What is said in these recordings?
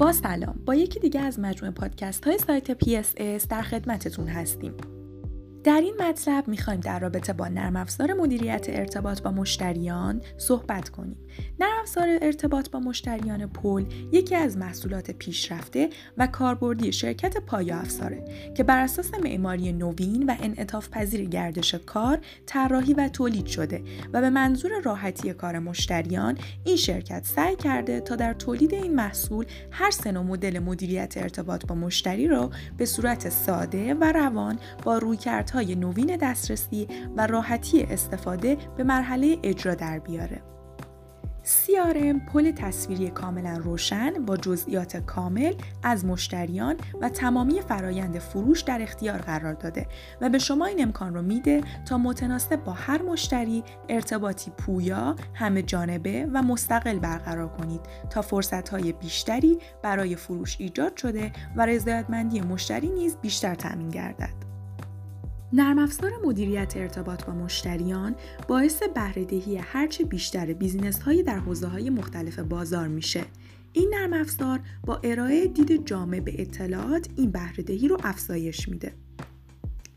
با سلام. با یکی دیگه از مجموعه پادکست های سایت PSS در خدمتتون هستیم. در این مطلب می‌خوایم در رابطه با نرم افزار مدیریت ارتباط با مشتریان صحبت کنیم. نرم افزار ارتباط با مشتریان پل یکی از محصولات پیشرفته و کاربردی شرکت پایا افزاره که بر اساس معماری نوین و انعطاف پذیر گردش کار طراحی و تولید شده و به منظور راحتی کار مشتریان این شرکت سعی کرده تا در تولید این محصول هر سه مدل مدیریت ارتباط با مشتری را به صورت ساده و روان با رویکرد های نوین دسترسی و راحتی استفاده به مرحله اجرا در بیاره. CRM پل تصویری کاملا روشن با جزئیات کامل از مشتریان و تمامی فرایند فروش در اختیار قرار داده و به شما این امکان رو میده تا متناسب با هر مشتری ارتباطی پویا، همه جانبه و مستقل برقرار کنید تا فرصتهای بیشتری برای فروش ایجاد شده و رضایتمندی مشتری نیز بیشتر تامین گردد. نرم افزار مدیریت ارتباط با مشتریان باعث بهرهدهی هرچه بیشتر بیزینس های در حوزه های مختلف بازار میشه. این نرم افزار با ارائه دید جامع به اطلاعات این بهرهدهی رو افزایش میده.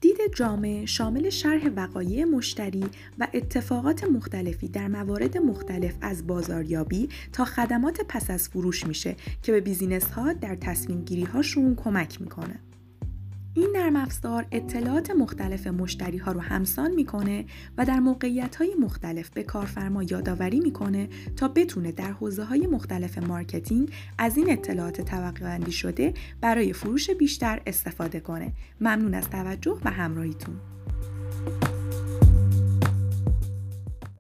دید جامع شامل شرح وقایع مشتری و اتفاقات مختلفی در موارد مختلف از بازاریابی تا خدمات پس از فروش میشه که به business ها در تصمیم گیری هاشون کمک می‌کنه. این نرم افزار اطلاعات مختلف مشتری ها رو همسان می‌کنه و در موقعیت های مختلف به کارفرما یادآوری می‌کنه تا بتونه در حوزه های مختلف marketing از این اطلاعات طبقه شده برای فروش بیشتر استفاده کنه. ممنون از توجه و همراهیتون.